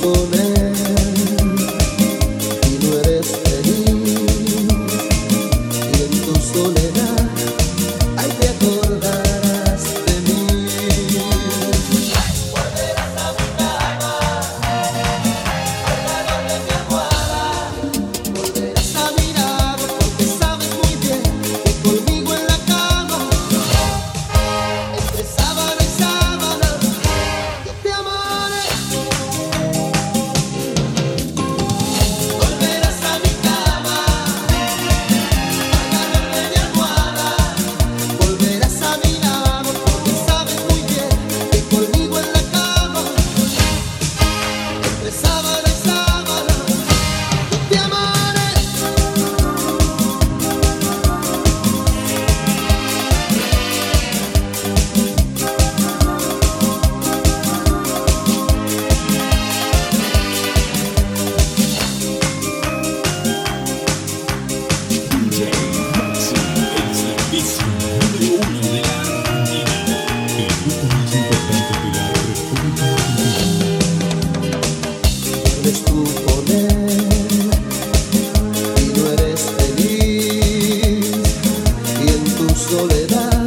come soledad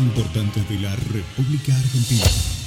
uno de la Argentina. El grupo más importante de la República Argentina.